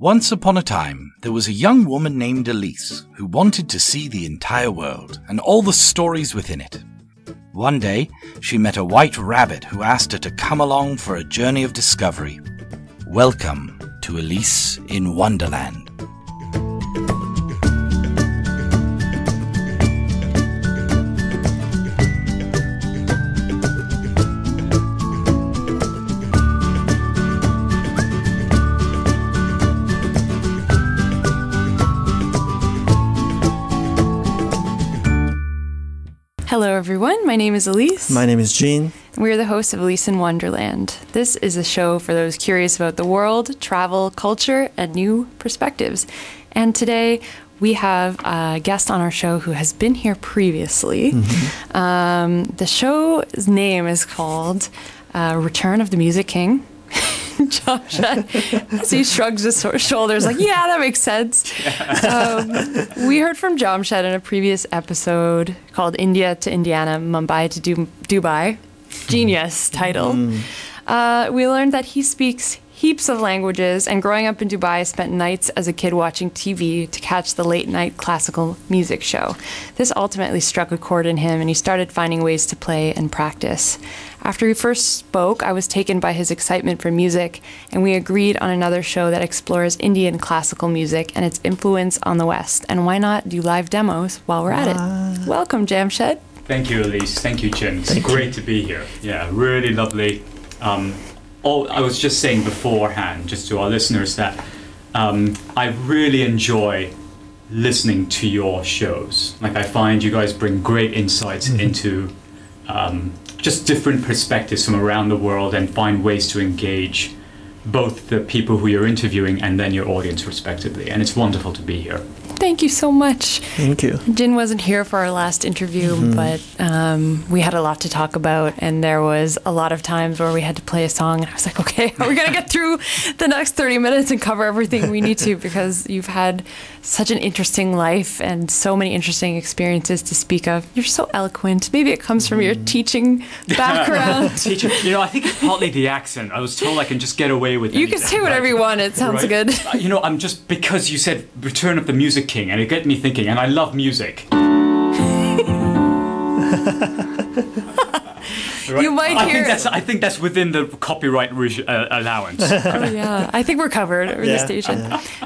Once upon a time, there was a young woman named Elise who wanted to see the entire world and all the stories within it. One day, she met a white rabbit who asked her to come along for a journey of discovery. Welcome to Elise in Wonderland. Is Elise. My name is Jean. We're the hosts of Elise in Wonderland. This is a show for those curious about the world, travel, culture, and new perspectives. And today we have a guest on our show who has been here previously. Um, the show's name is called uh, Return of the Music King. Josh, as he shrugs his shoulders, like, yeah, that makes sense. Um, we heard from Jamshed in a previous episode called India to Indiana, Mumbai to du- Dubai. Genius title. Uh, we learned that he speaks heaps of languages, and growing up in Dubai, spent nights as a kid watching TV to catch the late night classical music show. This ultimately struck a chord in him, and he started finding ways to play and practice. After we first spoke, I was taken by his excitement for music, and we agreed on another show that explores Indian classical music and its influence on the West. And why not do live demos while we're at it? Welcome, Jamshed. Thank you, Elise. Thank you, Jin. It's great to be here. Yeah, really lovely. Um, oh, I was just saying beforehand, just to our listeners, that um, I really enjoy listening to your shows. Like, I find you guys bring great insights into um, just different perspectives from around the world and find ways to engage both the people who you're interviewing and then your audience respectively. And it's wonderful to be here. Thank you so much. Thank you. Jin wasn't here for our last interview, but um, we had a lot to talk about, and there was a lot of times where we had to play a song. And I was like, okay, how are we going to get through the next 30 minutes and cover everything we need to? Because you've had such an interesting life and so many interesting experiences to speak of. You're so eloquent. Maybe it comes from your teaching background. Teacher, you know, I think it's partly the accent. I was told I can just get away with it. you can say whatever right? you want. It sounds Right? good. Uh, You know, I'm just because you said Return of the Music King, and it got me thinking. And I love music. Right? You might I hear- think that's. I think that's within the copyright reg- uh, allowance. Oh, yeah, I think we're covered over the Yeah, station.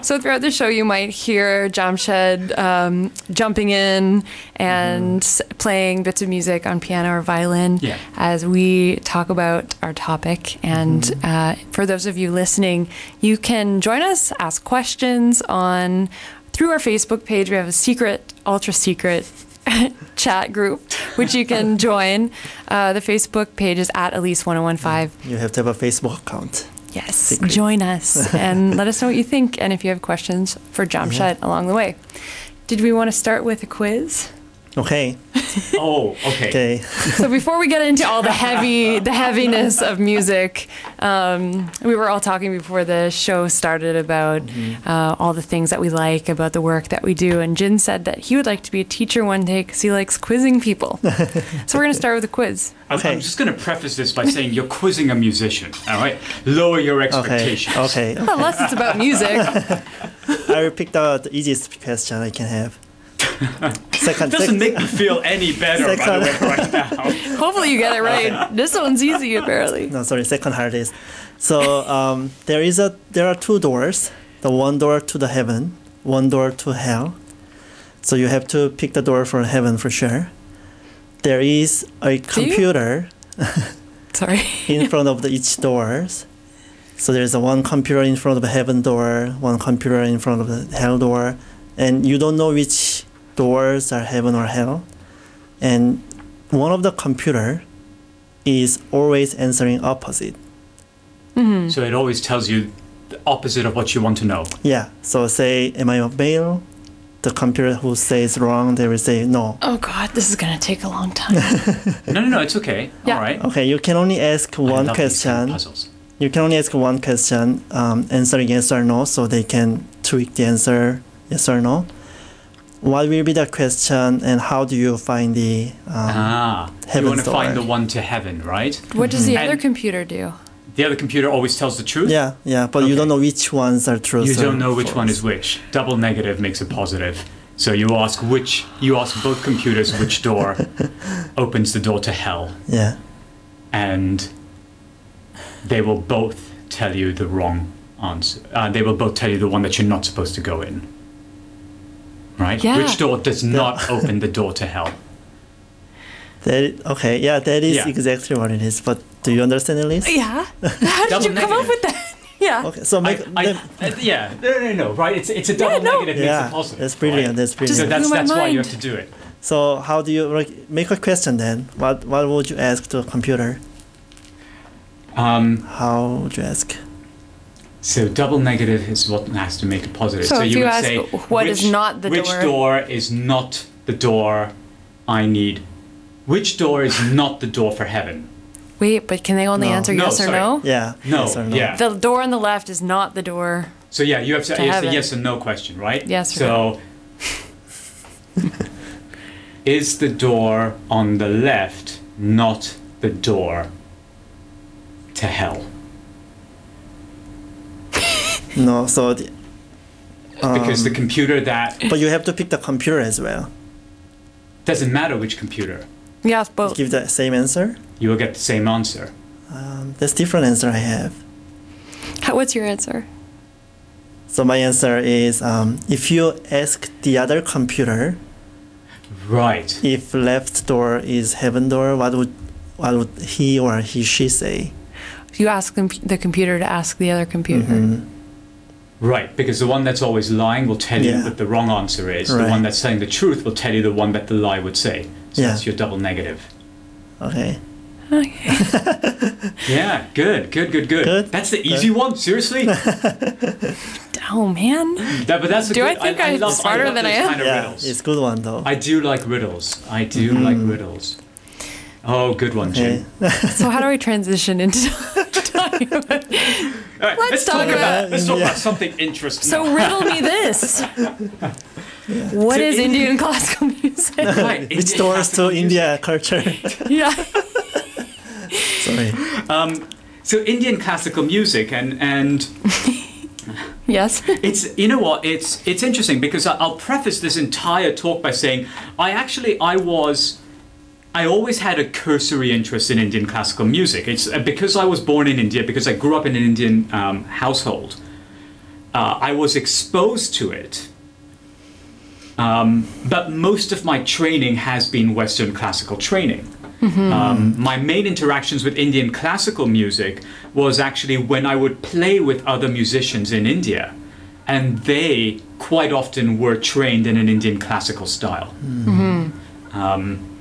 So throughout the show, you might hear Jamshed um, jumping in and s- playing bits of music on piano or violin Yeah. as we talk about our topic. And uh, for those of you listening, you can join us, ask questions on through our Facebook page. We have a secret, ultra secret chat group which you can join. Uh, the Facebook page is at Elise1015. You have to have a Facebook account. Yes, Secret. join us and let us know what you think and if you have questions for Jamshed along the way. Did we want to start with a quiz? Okay. oh, okay. Okay. So before we get into all the heavy, the heaviness of music, um, we were all talking before the show started about uh, all the things that we like about the work that we do. And Jin said that he would like to be a teacher one day because he likes quizzing people. so we're going to start with a quiz. I'm, Okay. I'm just going to preface this by saying you're quizzing a musician. All right, lower your Okay. expectations. Okay. Unless it's about music. I will pick the, the easiest question I can have. Second. Doesn't sec- make me feel any better, by the Second. way, right now. Hopefully you get it right. This one's easy, apparently. no, sorry. Second hardest. So um, there is a there are two doors. The one door to the heaven, one door to hell. So you have to pick the door for heaven for sure. There is a computer Sorry. in front of the each doors. So there's a one computer in front of the heaven door, one computer in front of the hell door, and you don't know which doors are heaven or hell. And one of the computer is always answering opposite. So it always tells you the opposite of what you want to know. Yeah. So say, am I a male? The computer who says wrong, they will say no. Oh God, this is gonna take a long time. No, no, no, it's okay. Yeah. All right. Okay, you can only ask I one love these kind of question. Puzzles. You can only ask one question, um, answering yes or no, so they can tweak the answer yes or no. What will be the question, and how do you find the? Um, Ah, you want to find the one to heaven, right? What does the And- other computer do? the other computer always tells the truth. Yeah, yeah, but you don't know which ones are true. You don't know which one is which. Double negative makes it positive. So you ask which you ask both computers which door opens the door to hell, Yeah, and they will both tell you the wrong answer. Uh, they will both tell you the one that you're not supposed to go in. Right? Yeah. Which door does not open the door to hell? that okay. Yeah, that is Yeah. exactly what it is. But do you understand at least? Yeah. How did Double you come up with that? Yeah. Okay, so I, make I, them- uh, yeah, no, no, no, right? It's it's a double no. negative makes yeah, positive. that's brilliant. right? That's So brilliant. that's blew my that's why you have to do it. So how do you like make a question then? What what would you ask to a computer? Um, How would you ask? So double negative is what has to make it positive. So if you would ask, say, what is which- not the which door? door is not the door I need? Which door is not the door for heaven? Wait, but can they only No. answer No, yes or sorry. no? Yeah. No, yes or no. yeah. The door on the left is not the door. So yeah, you have to, To it's a yes or no question, right? Yes or So is the door on the left not the door to hell? No. So. The, Because the um, computer that but you have to pick the computer as well. doesn't matter which computer, Yes, both. Give the same answer. you will get the same answer. Um, that's different answer I have. How, what's your answer? So my answer is um, if you ask the other computer Right. if left door is heaven door, what would what would he or he she say? You ask the computer to ask the other computer. Mhm. Right, because the one that's always lying will tell you what the wrong answer is. The one that's saying the truth will tell you the one that the lie would say. So Yeah. that's your double negative. Okay. Okay. Yeah, good, good, good, good. Good. That's the easy one. Seriously, oh man. that, but that's a Do I think I'm love, smarter love than I am? Kind of Yeah, riddles. it's good one though. I do like riddles. I do mm-hmm. like riddles. Oh, good one, okay. Jim. So how do we transition into talking about? All right, Let's let's, talk talk about, about- let's talk Yeah. about something interesting. So riddle me this. What So is Indian- Indian classical music? Right, Which Indian doors to classical India culture? yeah. Sorry. Um, so Indian classical music and and Yes. It's you know what it's it's interesting because I'll preface this entire talk by saying I actually I was I always had a cursory interest in Indian classical music. It's uh, because I was born in India because I grew up in an Indian um, household. Uh, I was exposed to it, um, but most of my training has been Western classical training. Um, my main interactions with Indian classical music was actually when I would play with other musicians in India, and they quite often were trained in an Indian classical style. Um,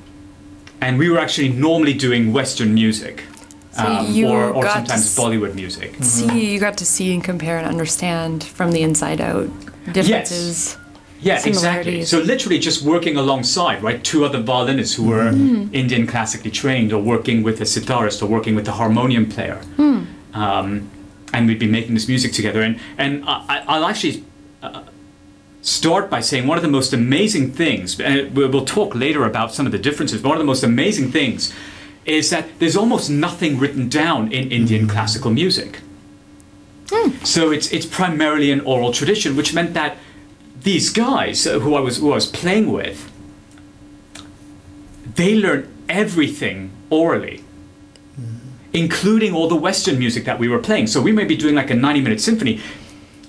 and we were actually normally doing Western music, So um, or, or sometimes Bollywood music. See, you got to see and compare and understand from the inside out differences. Yeah, exactly. similarities. So literally just working alongside, right? Two other violinists who were Indian classically trained, or working with a sitarist, or working with a harmonium player, um, and we'd be making this music together. And and I, I- I'll actually start by saying one of the most amazing things. And we'll we'll talk later about some of the differences. But one of the most amazing things is that there's almost nothing written down in Indian mm. classical music. Hmm. So it's it's primarily an oral tradition, which meant that these guys who I was who I was playing with, they learned everything orally, mm. including all the Western music that we were playing. So we may be doing like a ninety-minute symphony.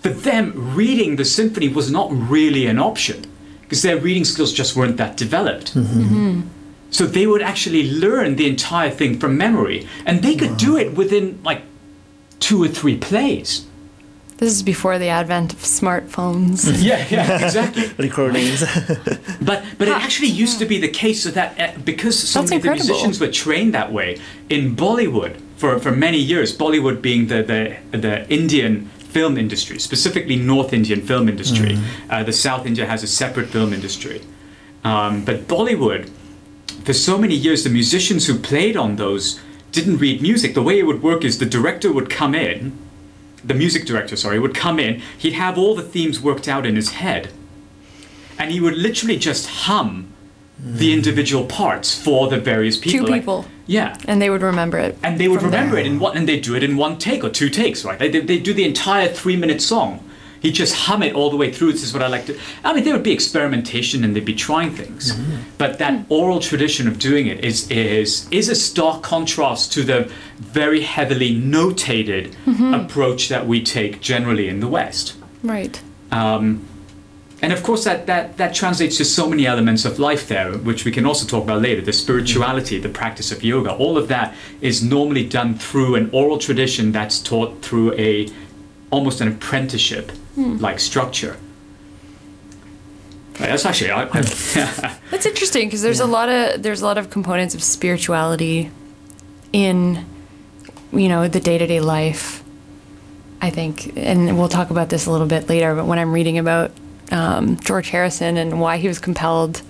For them, reading the symphony was not really an option because their reading skills just weren't that developed. So they would actually learn the entire thing from memory, and they could do it within like two or three plays. This is before the advent of smartphones. Yeah, yeah, exactly. Recordings. But but it actually used to be the case so that uh, because so That's many of the musicians were trained that way in Bollywood for, for many years. Bollywood being the, the the Indian film industry, specifically North Indian film industry. Uh, the South India has a separate film industry, um, but Bollywood, for so many years, the musicians who played on those didn't read music. The way it would work is the director would come in, the music director, sorry, would come in. He'd have all the themes worked out in his head and he would literally just hum the individual parts for the various people. Two Like, people. Yeah. And they would remember it. And they would remember there. it in one, and they do it in one take or two takes, right? They, they, they do the entire three minute song. He just hum it all the way through. This is what I like to. I mean, there would be experimentation and they'd be trying things, Mm-hmm. but that oral tradition of doing it is is is a stark contrast to the very heavily notated Mm-hmm. approach that we take generally in the West. Right. Um, and of course, that, that, that translates to so many elements of life there, which we can also talk about later the spirituality, the practice of yoga. All of that is normally done through an oral tradition that's taught through a almost an apprenticeship hmm. like structure. Right, that's actually, I, I, hmm. That's interesting because there's a lot of there's a lot of components of spirituality in you know the day to day life. I think, and we'll talk about this a little bit later. But when I'm reading about um, George Harrison and why he was compelled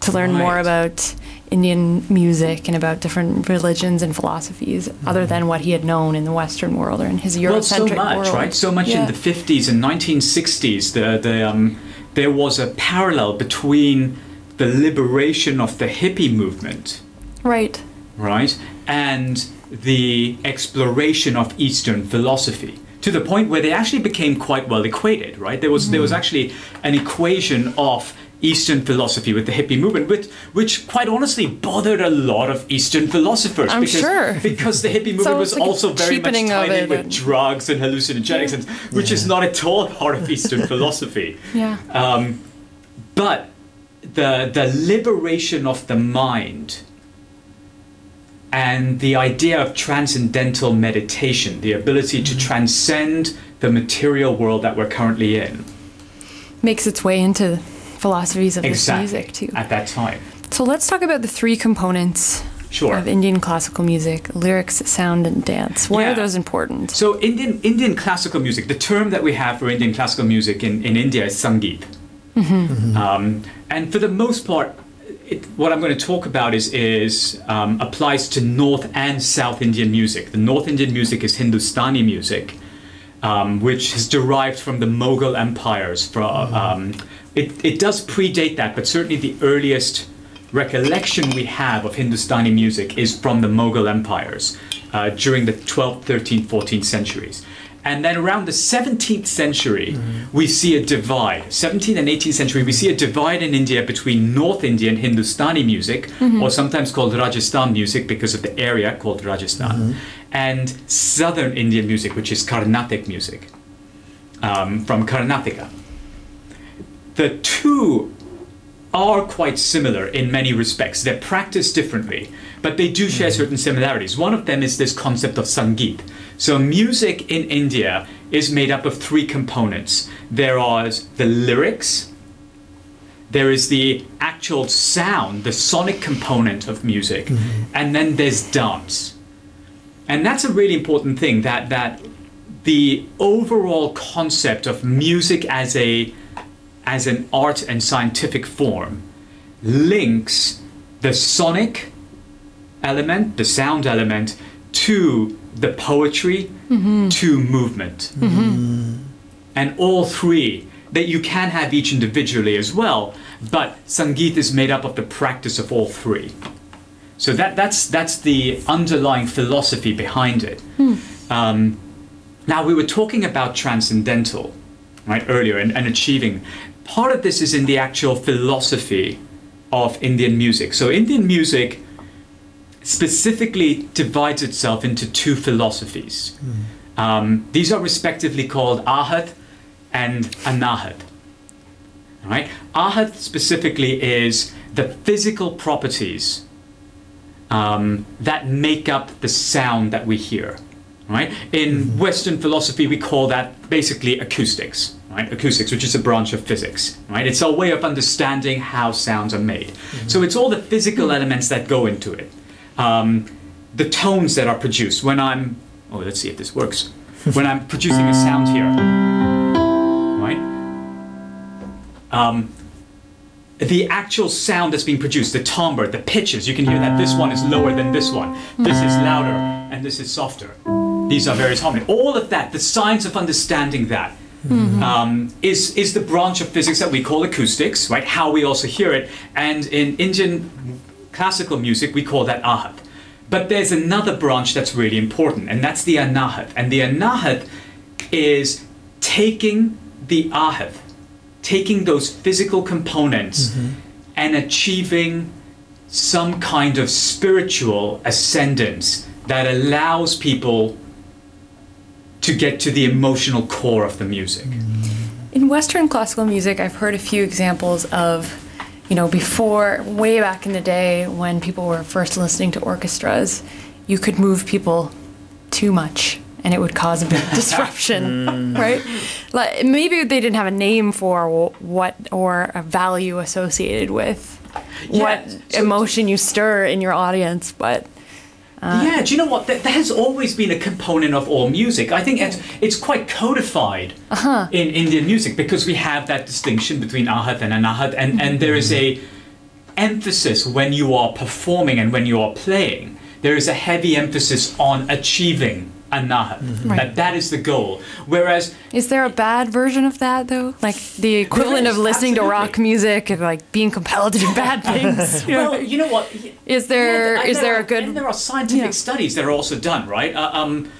to learn more about Indian music and about different religions and philosophies, other than what he had known in the Western world or in his Eurocentric well, so much, world. right? So much Yeah. in the 50s and 1960s, the, the, um, there was a parallel between the liberation of the hippie movement right. right? And the exploration of Eastern philosophy to the point where they actually became quite well equated, right? There was there was actually an equation of Eastern philosophy with the hippie movement, which, which quite honestly bothered a lot of Eastern philosophers. I'm because, sure. Because the hippie movement So was like also very much tied in with and- drugs and hallucinogenics, and, which is not at all part of Eastern philosophy. Yeah. Um, but the the liberation of the mind and the idea of transcendental meditation, the ability to transcend the material world that we're currently in, Makes its way into philosophies of exactly music too. at that time. So let's talk about the three components Sure. of Indian classical music lyrics, sound, and dance. Why Yeah. are those important? So Indian Indian classical music, the term that we have for Indian classical music in, in India is Sangeet. Um, and for the most part, it, what I'm going to talk about is, is um, applies to North and South Indian music. The North Indian music is Hindustani music, um, which is derived from the Mughal empires. From, um, it, it does predate that, but certainly the earliest recollection we have of Hindustani music is from the Mughal empires uh, during the 12th, 13th, 14th centuries. And then around the 17th century, we see a divide. 17th and 18th century, we see a divide in India between North Indian Hindustani music, mm-hmm. or sometimes called Rajasthan music because of the area called Rajasthan, mm-hmm. and Southern Indian music, which is Carnatic music um, from Karnataka. The two are quite similar in many respects. They're practiced differently, but they do share mm-hmm. certain similarities. One of them is this concept of Sangeet. So, music in India is made up of three components there are the lyrics, there is the actual sound, the sonic component of music, mm-hmm. and then there's dance. And that's a really important thing that, that the overall concept of music as a as an art and scientific form links the sonic element, the sound element, to the poetry, mm-hmm. to movement. Mm-hmm. And all three, that you can have each individually as well, but Sangeet is made up of the practice of all three. So that, that's, that's the underlying philosophy behind it. Hmm. Um, now, we were talking about transcendental, right, earlier, and, and achieving. Part of this is in the actual philosophy of Indian music. So, Indian music specifically divides itself into two philosophies. Um, these are respectively called Ahat and Anahat. Right? Ahat specifically is the physical properties um, that make up the sound that we hear. Right? In Western philosophy, we call that basically acoustics. Right? Acoustics, which is a branch of physics. Right? It's a way of understanding how sounds are made. So it's all the physical elements that go into it. Um, the tones that are produced when I'm. Oh, let's see if this works. When I'm producing a sound here. Right? Um, the actual sound that's being produced, the timbre, the pitches, you can hear that this one is lower than this one, this is louder, and this is softer. These are various harmony. All of that, the science of understanding that, um, is is the branch of physics that we call acoustics, right? How we also hear it, and in Indian classical music we call that ahat. but there's another branch that's really important, and that's the anahat. And the anahat is taking the ahat, taking those physical components mm-hmm. and achieving some kind of spiritual ascendance that allows people to get to the emotional core of the music. In Western classical music, I've heard a few examples of you know, before, way back in the day when people were first listening to orchestras, you could move people too much and it would cause a big disruption, mm. right? Like maybe they didn't have a name for what or a value associated with yeah, what so emotion you stir in your audience, but uh, yeah, do you know what? That, that, has always been a component of all music. I think it's, it's quite codified uh-huh. in Indian music because we have that distinction between ahat and anahat, and, mm-hmm. and there is a emphasis when you are performing and when you are playing. There is a heavy emphasis on achieving anahat. Mm-hmm. Right. That that is the goal. Whereas Is there a bad version of that though? Like the equivalent is, of listening absolutely. to rock music and like being compelled to do bad things. well, you know what? Is there yeah, is there, there, a good and there are scientific yeah. studies that are also done, right? Uh, um,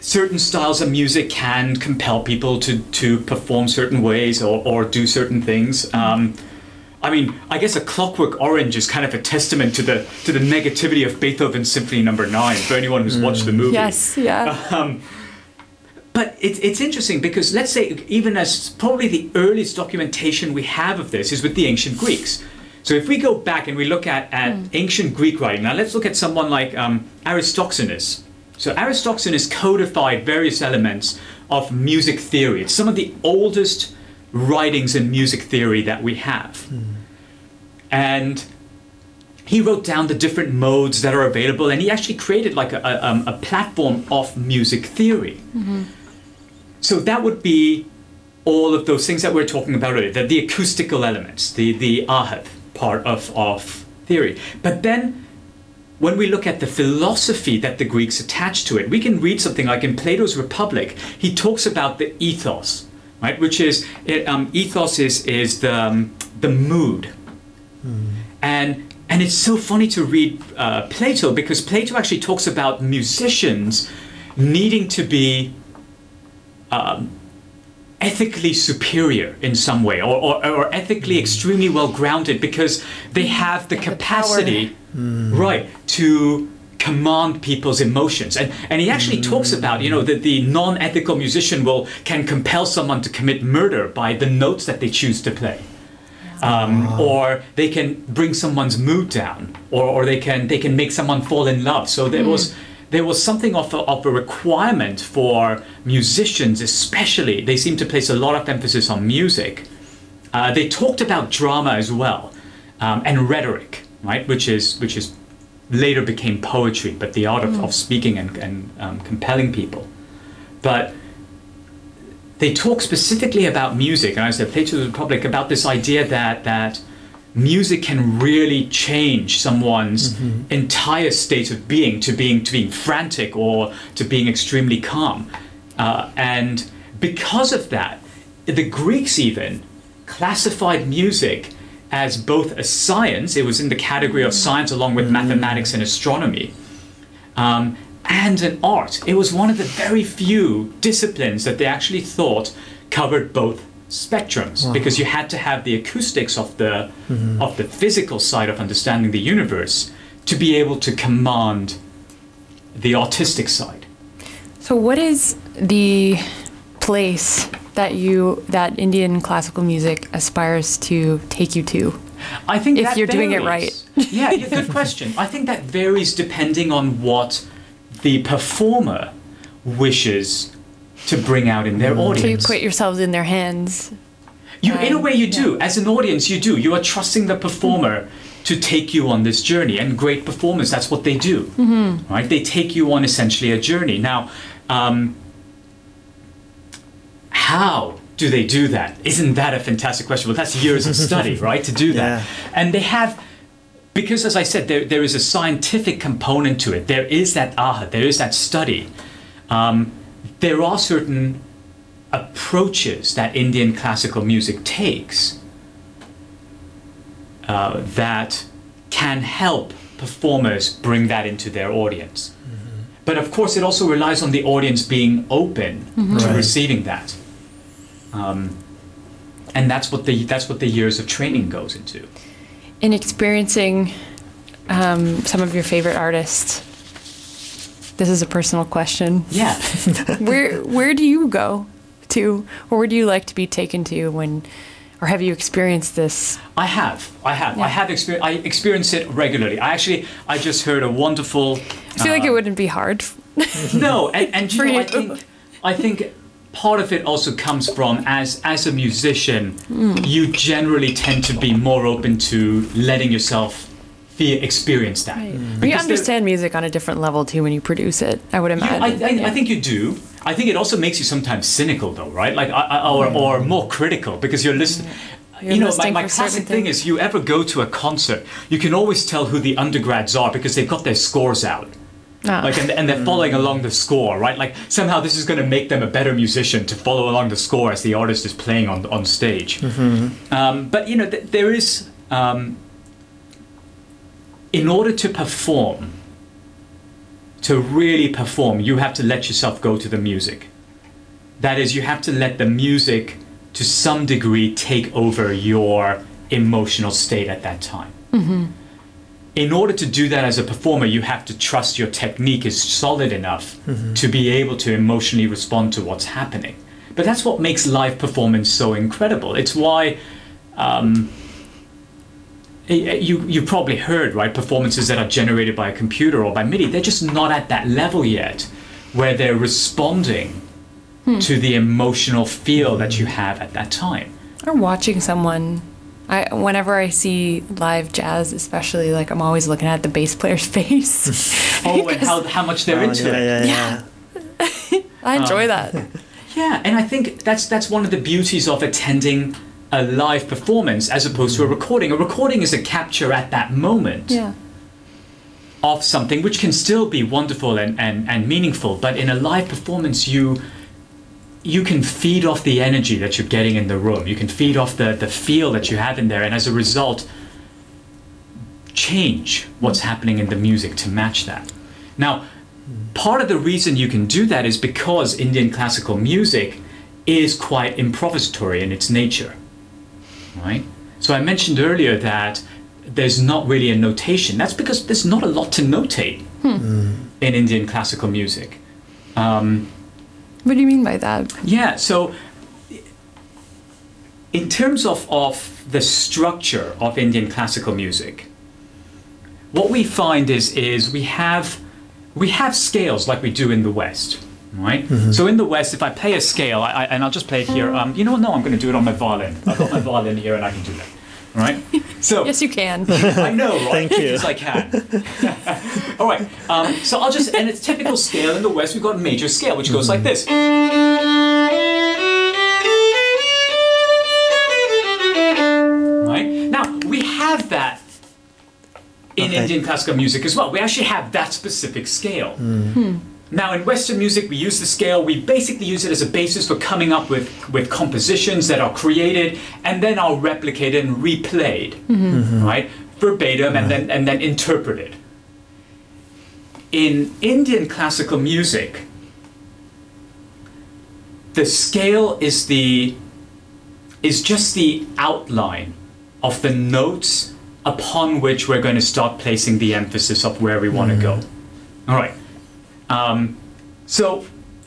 certain styles of music can compel people to to perform certain ways or, or do certain things. Um, I mean, I guess a Clockwork Orange is kind of a testament to the to the negativity of Beethoven's Symphony Number no. Nine for anyone who's mm. watched the movie. Yes, yeah. Um, but it, it's interesting because let's say even as probably the earliest documentation we have of this is with the ancient Greeks. So if we go back and we look at, at mm. ancient Greek writing, now let's look at someone like um, Aristoxenus. So Aristoxenus codified various elements of music theory. It's some of the oldest writings in music theory that we have. Mm. And he wrote down the different modes that are available and he actually created like a, a, um, a platform of music theory. Mm-hmm. So that would be all of those things that we are talking about earlier, the, the acoustical elements, the, the ahat part of, of theory. But then when we look at the philosophy that the Greeks attached to it, we can read something like in Plato's Republic, he talks about the ethos right? Which is it, um, ethos is is the um, the mood, mm. and and it's so funny to read uh, Plato because Plato actually talks about musicians needing to be um, ethically superior in some way or, or, or ethically mm. extremely well grounded because they have the capacity, the mm. right, to command people's emotions. And, and he actually talks about, you know, that the non-ethical musician will can compel someone to commit murder by the notes that they choose to play. Um, or they can bring someone's mood down, or, or they can they can make someone fall in love. So there mm. was there was something of a, of a requirement for musicians, especially. They seem to place a lot of emphasis on music. Uh, they talked about drama as well, um, and rhetoric, right, which is which is later became poetry, but the art of, mm. of speaking and, and um, compelling people. But they talk specifically about music, and I said Plato the Republic about this idea that that music can really change someone's mm-hmm. entire state of being to being to being frantic or to being extremely calm, uh, and because of that, the Greeks even classified music as both a science, it was in the category of science along with mathematics and astronomy, um, and an art. It was one of the very few disciplines that they actually thought covered both spectrums wow. because you had to have the acoustics of the mm-hmm. of the physical side of understanding the universe to be able to command the artistic side. So what is the place that you that Indian classical music aspires to take you to? I think if you're varies. doing it right. yeah, good question. I think that varies depending on what the performer wishes to bring out in their audience. So you put yourselves in their hands. You, in a way, you do. As an audience, you do. You are trusting the performer to take you on this journey, and great performers, that's what they do, mm-hmm. right? They take you on essentially a journey. Now, um, how do they do that? Isn't that a fantastic question? Well, that's years of study, right, to do that. Yeah. And they have, because as I said, there, there is a scientific component to it. There is that aha, there is that study. Um, there are certain approaches that Indian classical music takes uh, that can help performers bring that into their audience. But of course, it also relies on the audience being open to Right. receiving that. Um, and that's what the that's what the years of training goes into. In experiencing um, some of your favorite artists, this is a personal question. Yeah. where where do you go to, or where do you like to be taken to when, or have you experienced this? I have. I have. Yeah. I have experienced. I experience it regularly. I actually. I just heard a wonderful. I feel like it wouldn't be hard. No, and, and you For know, I you. think. I think part of it also comes from as as a musician, Hmm. you generally tend to be more open to letting yourself feel experience that. You Because there- understand music on a different level too when you produce it. I would You- imagine. I, I, Yeah. I think you do. I think it also makes you sometimes cynical, though, right? Like, I- I- or, or more critical because you're listening. You're you know, my, listening my classic thing is you ever go to a concert, you can always tell who the undergrads are because they've got their scores out. Ah. Like, and, and they're following along the score, right? Like, somehow this is going to make them a better musician to follow along the score as the artist is playing on, on stage. Um, but, you know, th- there is, um, in order to perform, to really perform, you have to let yourself go to the music. That is, you have to let the music, to some degree, take over your emotional state at that time. In order to do that as a performer, you have to trust your technique is solid enough mm-hmm. to be able to emotionally respond to what's happening. But that's what makes live performance so incredible. It's why um, you you probably heard right performances that are generated by a computer or by MIDI. They're just not at that level yet, where they're responding hmm. to the emotional feel that you hmm. have at that time. or watching someone. I whenever I see live jazz, especially like I'm always looking at the bass player's face. Oh, and how, how much they're Oh, into yeah, it. yeah, yeah. I enjoy Um, that. Yeah, and I think that's that's one of the beauties of attending a live performance as opposed to a recording. A recording is a capture at that moment Yeah. of something which can still be wonderful and, and, and meaningful, but in a live performance you you can feed off the energy that you're getting in the room. You can feed off the, the feel that you have in there and as a result change what's happening in the music to match that. Now, part of the reason you can do that is because Indian classical music is quite improvisatory in its nature. Right? So I mentioned earlier that there's not really a notation. That's because there's not a lot to notate in Indian classical music. Um, What do you mean by that? yeah, so in terms of, of the structure of Indian classical music, what we find is is we have we have scales like we do in the West, right? So in the West, if I play a scale, I, I, and I'll just play it here. Um, you know what? No, I'm going to do it on my violin. I've got my violin here, and I can do that. Right? So Yes, you can. I know, right? Thank you. Yes, I can. All right. Um, so I'll just, and it's typical scale in the West. We've got major scale, which goes like mm-hmm. this. Right now we have that in Okay. Indian classical music as well. We actually have that specific scale. Mm-hmm. Hmm. Now, in Western music, we use the scale. We basically use it as a basis for coming up with, with compositions that are created and then are replicated and replayed, mm-hmm. right, verbatim, and then and then interpreted. In Indian classical music, the scale is the is just the outline of the notes upon which we're going to start placing the emphasis of where we want to go. Mm-hmm. All right. Um, so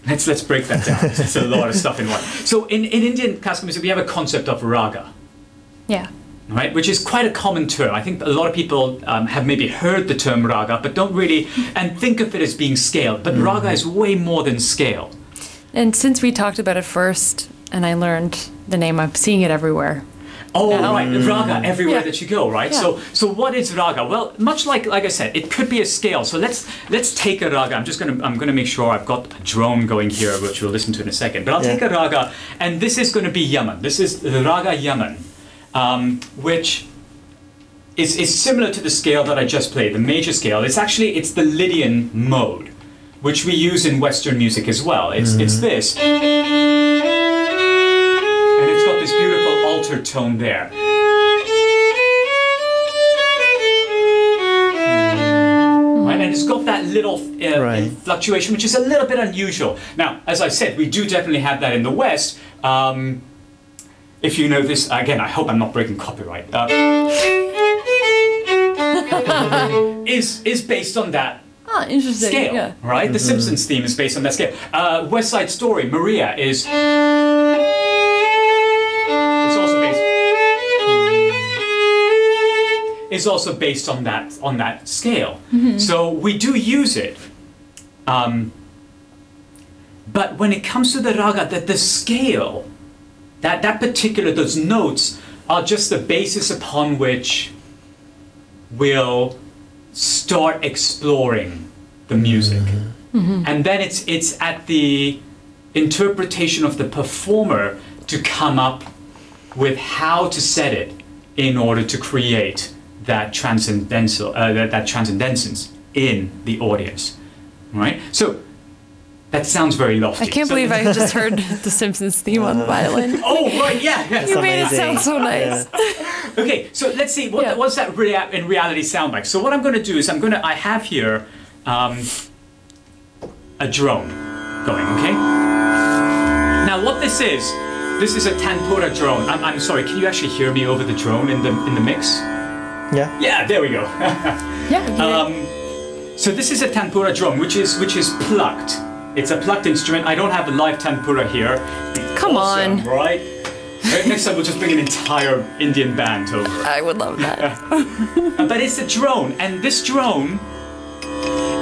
let's let's break that down. It's a lot of stuff in one. So in, in Indian classical music, we have a concept of raga, Yeah. right, which is quite a common term. I think a lot of people um, have maybe heard the term raga, but don't really and think of it as being scale. But raga is way more than scale. And since we talked about it first, and I learned the name, I'm seeing it everywhere. Oh, Yeah. right, raga everywhere Yeah. that you go, right? Yeah. So, so what is raga? Well, much like like I said, it could be a scale. So let's let's take a raga. I'm just gonna I'm gonna make sure I've got a drone going here, which we'll listen to in a second. But I'll Yeah. take a raga, and this is going to be Yaman. This is the raga Yaman, um, which is is similar to the scale that I just played, the major scale. It's actually it's the Lydian mode, which we use in Western music as well. It's it's this. Tone there. My analysis got that little uh, Right. fluctuation, which is a little bit unusual. Now, as I said, we do definitely have that in the West. Um, if you know this, again, I hope I'm not breaking copyright. Uh, is is based on that Ah, interesting. scale, Yeah. right? The Simpsons theme is based on that scale. Uh, West Side Story, Maria is. Is also based on that on that scale. Mm-hmm. So we do use it. Um, but when it comes to the raga, that the scale, that that particular those notes are just the basis upon which we'll start exploring the music. Mm-hmm. Mm-hmm. And then it's it's at the interpretation of the performer to come up with how to set it in order to create that transcendental uh, that, that transcendence in the audience. Right? So that sounds very lofty. I can't So- believe I just heard the Simpsons theme on the violin. Oh right, yeah, yeah. You made it sound so nice. Okay, so let's see what Yeah. what's that rea- in reality sound like. So what I'm going to do is I'm going to I have here um, a drone going. Okay. Now what this is, this is a Tanpura drone. I'm, I'm sorry. Can you actually hear me over the drone in the in the mix? Yeah. Yeah, there we go. Yeah. Um, so this is a Tanpura drum, which is which is plucked. It's a plucked instrument. I don't have a live Tanpura here. Come Awesome, on. right? Right, Next time we'll just bring an entire Indian band over. I would love that. But it's a drone, and this drone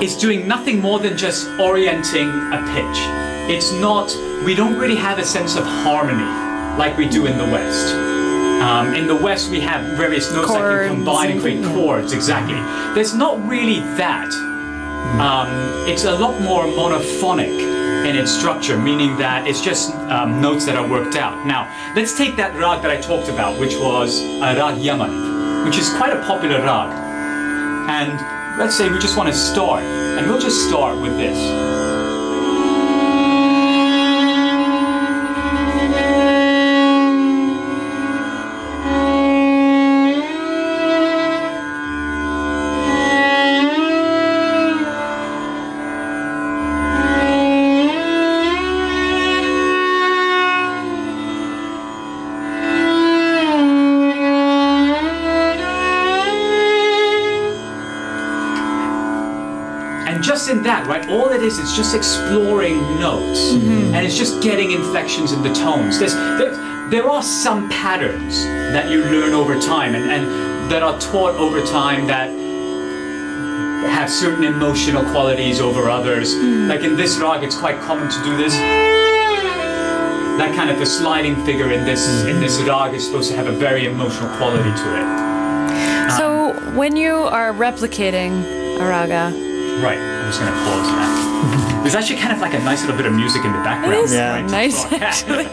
is doing nothing more than just orienting a pitch. It's not, we don't really have a sense of harmony like we do in the West. Um, in the West, we have various notes that can combine and and- create chords, exactly. There's not really that. Um, it's a lot more monophonic in its structure, meaning that it's just um, notes that are worked out. Now, let's take that rag that I talked about, which was a rag Yaman, which is quite a popular rag. And let's say we just want to start, and we'll just start with this. It's just exploring notes. Mm-hmm. And it's just getting inflections in the tones. There's, there, there are some patterns that you learn over time and, and that are taught over time that have certain emotional qualities over others. Mm. Like in this rag, it's quite common to do this. That kind of a sliding figure in this in this rag is supposed to have a very emotional quality to it. So um, when you are replicating a raga, Right, I'm just gonna pause that. There's actually kind of like a nice little bit of music in the background. it is Yeah. nice So- actually.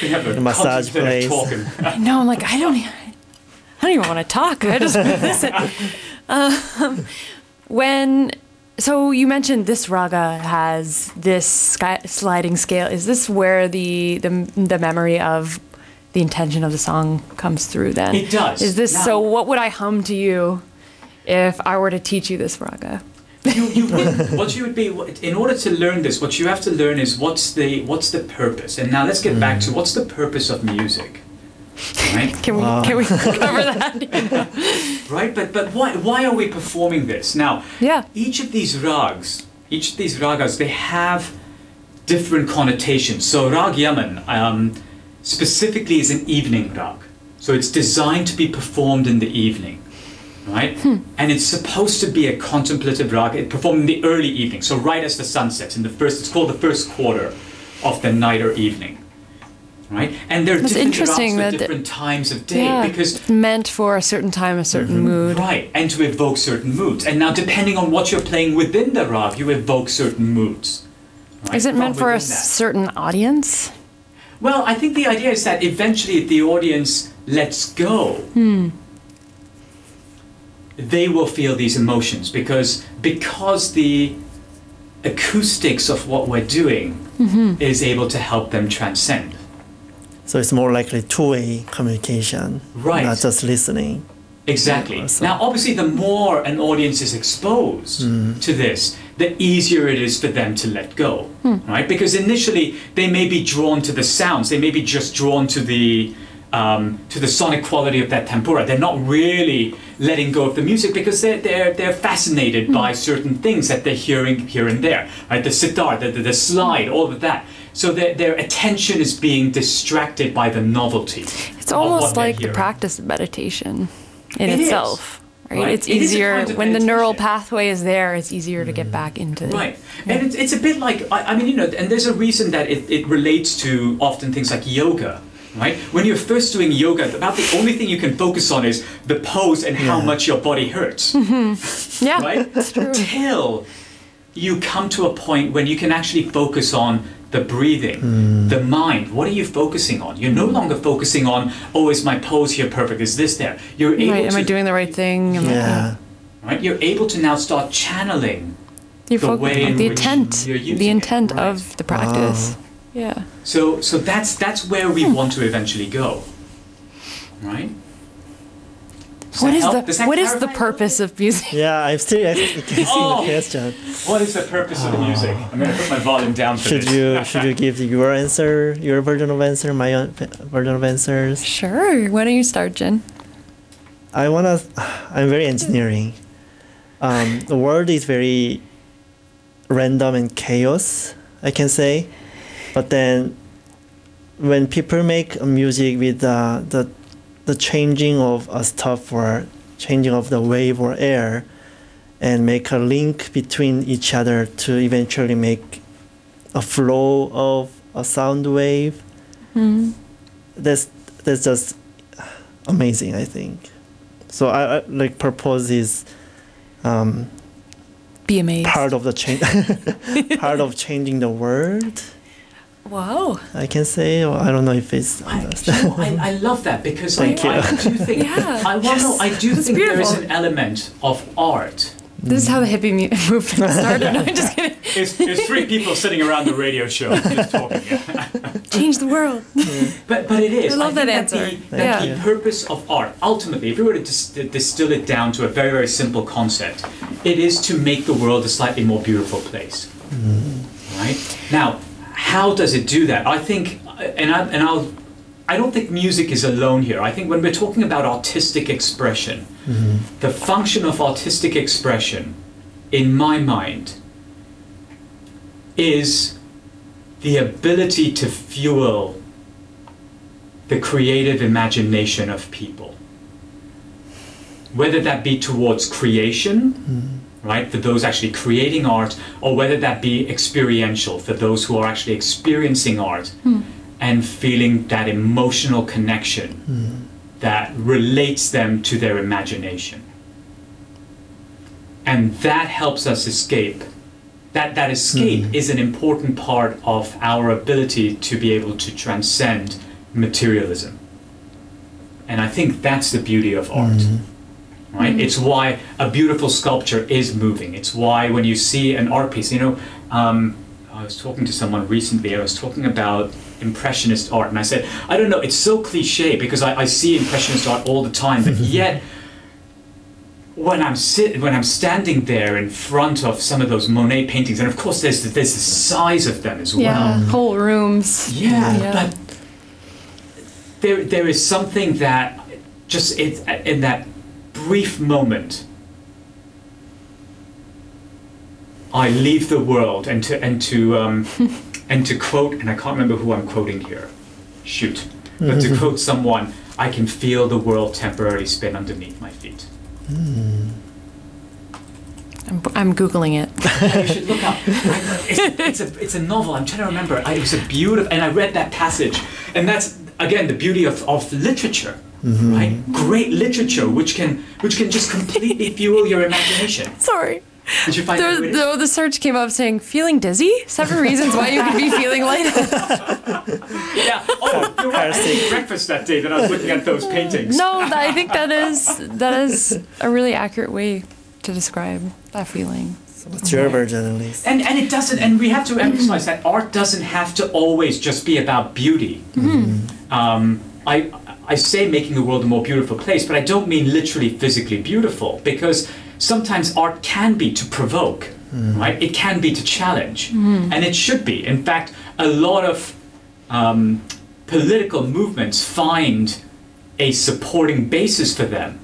we have a massage contemplative place. talking. No, I'm like I don't. e- I don't even want to talk. I just want to listen. Um, when so you mentioned this raga has this sky, sliding scale. Is this where the, the the memory of the intention of the song comes through? Then It does. Is this Now- so? What would I hum to you if I were to teach you this raga? You, you would, what you would be in order to learn this. What you have to learn is what's the what's the purpose. And now let's get back to what's the purpose of music. Right, Can we can we cover that? right. But but why why are we performing this now? Yeah. Each of these rags, each of these ragas, they have different connotations. So rag Yaman um, specifically is an evening rag. So it's designed to be performed in the evening, right? And it's supposed to be a contemplative rag. It performed in the early evening, so right as the sun sets in the first. It's called the first quarter of the night or evening, right? And there are That's different interesting for different times of day yeah, because it's meant for a certain time, a certain mood. Right, and to evoke certain moods. And now, depending on what you're playing within the rag, you evoke certain moods. right, Is it from meant for a that. certain audience? Well, I think the idea is that eventually the audience lets go. Hmm. They will feel these emotions because because the acoustics of what we're doing Mm-hmm. is able to help them transcend. So it's more likely two-way communication, Right. not just listening. Exactly. Awesome. Now, obviously, the more an audience is exposed Mm. to this, the easier it is for them to let go, right? Because initially they may be drawn to the sounds, they may be just drawn to the um, to the sonic quality of that Tanpura. They're not really letting go of the music because they're they're, they're fascinated hmm. by certain things that they're hearing here and there, right? The sitar, the, the, the slide, all of that. So their, their attention is being distracted by the novelty. It's almost like the practice of meditation in It is, itself. Right? right? It's It is easier kind of when the neural pathway is there. It's easier to get mm. back into it. Right, and it's, it's a bit like I, I mean, you know, and there's a reason that it, it relates to often things like yoga, right? When you're first doing yoga, about the only thing you can focus on is the pose and how much your body hurts, mm-hmm. Yeah, right? that's true. Till you come to a point when you can actually focus on the breathing, hmm. the mind. What are you focusing on? You're no longer focusing on, oh, is my pose here perfect? Is this there? You're able Right? Am to, I doing the right thing? Am I- Yeah. right? You're able to now start channeling You're the foc- way in the intent, you're using the it, intent right. of the practice. Yeah. So, so that's that's where we Hmm. want to eventually go, right? Does What that is help? the what is the purpose of music? Yeah, I'm still asking Oh. the question. What is the purpose of the music? I'm going to put my volume down for Should this. you should you give your answer, your version of answer, my own version of answers? Sure. Why don't you start, Jen? I wanna. I'm very engineering. Um, the world is very random and chaos. I can say, but then when people make music with uh, the the changing of a stuff or changing of the wave or air, and make a link between each other to eventually make a flow of a sound wave. That's that's just amazing. I think. So I, I like purpose is um, Be amazed. part of the change, part of changing the world. Wow. I can say, or I don't know if it's. I, you know, I, I love that because I, you. I do think Yeah. I well, no, I do That's think there is an element of art. This is how the hippie movement started. No, I'm just kidding. It's, it's three people sitting around the radio show just talking. Change the world. But but it is. I love think that answer. that Yeah. the purpose of art, ultimately, if we were to dis- to distill it down to a very very simple concept, it is to make the world a slightly more beautiful place. Mm-hmm. Right now, how does it do that? I think, and I and I'll. I don't think music is alone here. I think when we're talking about artistic expression, mm-hmm. the function of artistic expression, in my mind, is the ability to fuel the creative imagination of people. Whether that be towards creation, mm-hmm. Right, for those actually creating art, or whether that be experiential for those who are actually experiencing art hmm. and feeling that emotional connection hmm. that relates them to their imagination. And that helps us escape. That, that escape hmm. is an important part of our ability to be able to transcend materialism. And I think that's the beauty of art. Right? It's why a beautiful sculpture is moving. It's why when you see an art piece, you know, um, I was talking to someone recently, I was talking about Impressionist art, and I said, I don't know, it's so cliche because I, I see Impressionist art all the time, but yet when I'm sit, when I'm standing there in front of some of those Monet paintings, and of course there's the, there's the size of them as Yeah. well. Whole rooms. Yeah, Yeah. but there there is something that just it, in that brief moment. I leave the world and to and to um, and to quote and I can't remember who I'm quoting here. Shoot, but to quote someone, I can feel the world temporarily spin underneath my feet. I'm, I'm googling it. you should look up. It's, it's a it's a novel. I'm trying to remember. I, it was a beautiful, and I read that passage, and that's again the beauty of, of literature, right? Great literature, which can which can just completely fuel your imagination. Sorry. Did you find? The, the, the search came up saying feeling dizzy. Seven reasons why you could be feeling lightheaded. Yeah. Oh, you're right. I ate breakfast that day that I was looking at those paintings. No, I think that is that is a really accurate way to describe that feeling. What's your version, at least? And and it doesn't. And we have to emphasize that art doesn't have to always just be about beauty. Um, I I say making the world a more beautiful place, but I don't mean literally physically beautiful because sometimes art can be to provoke. Mm. right? It can be to challenge, mm. and it should be. In fact, a lot of um, political movements find a supporting basis for them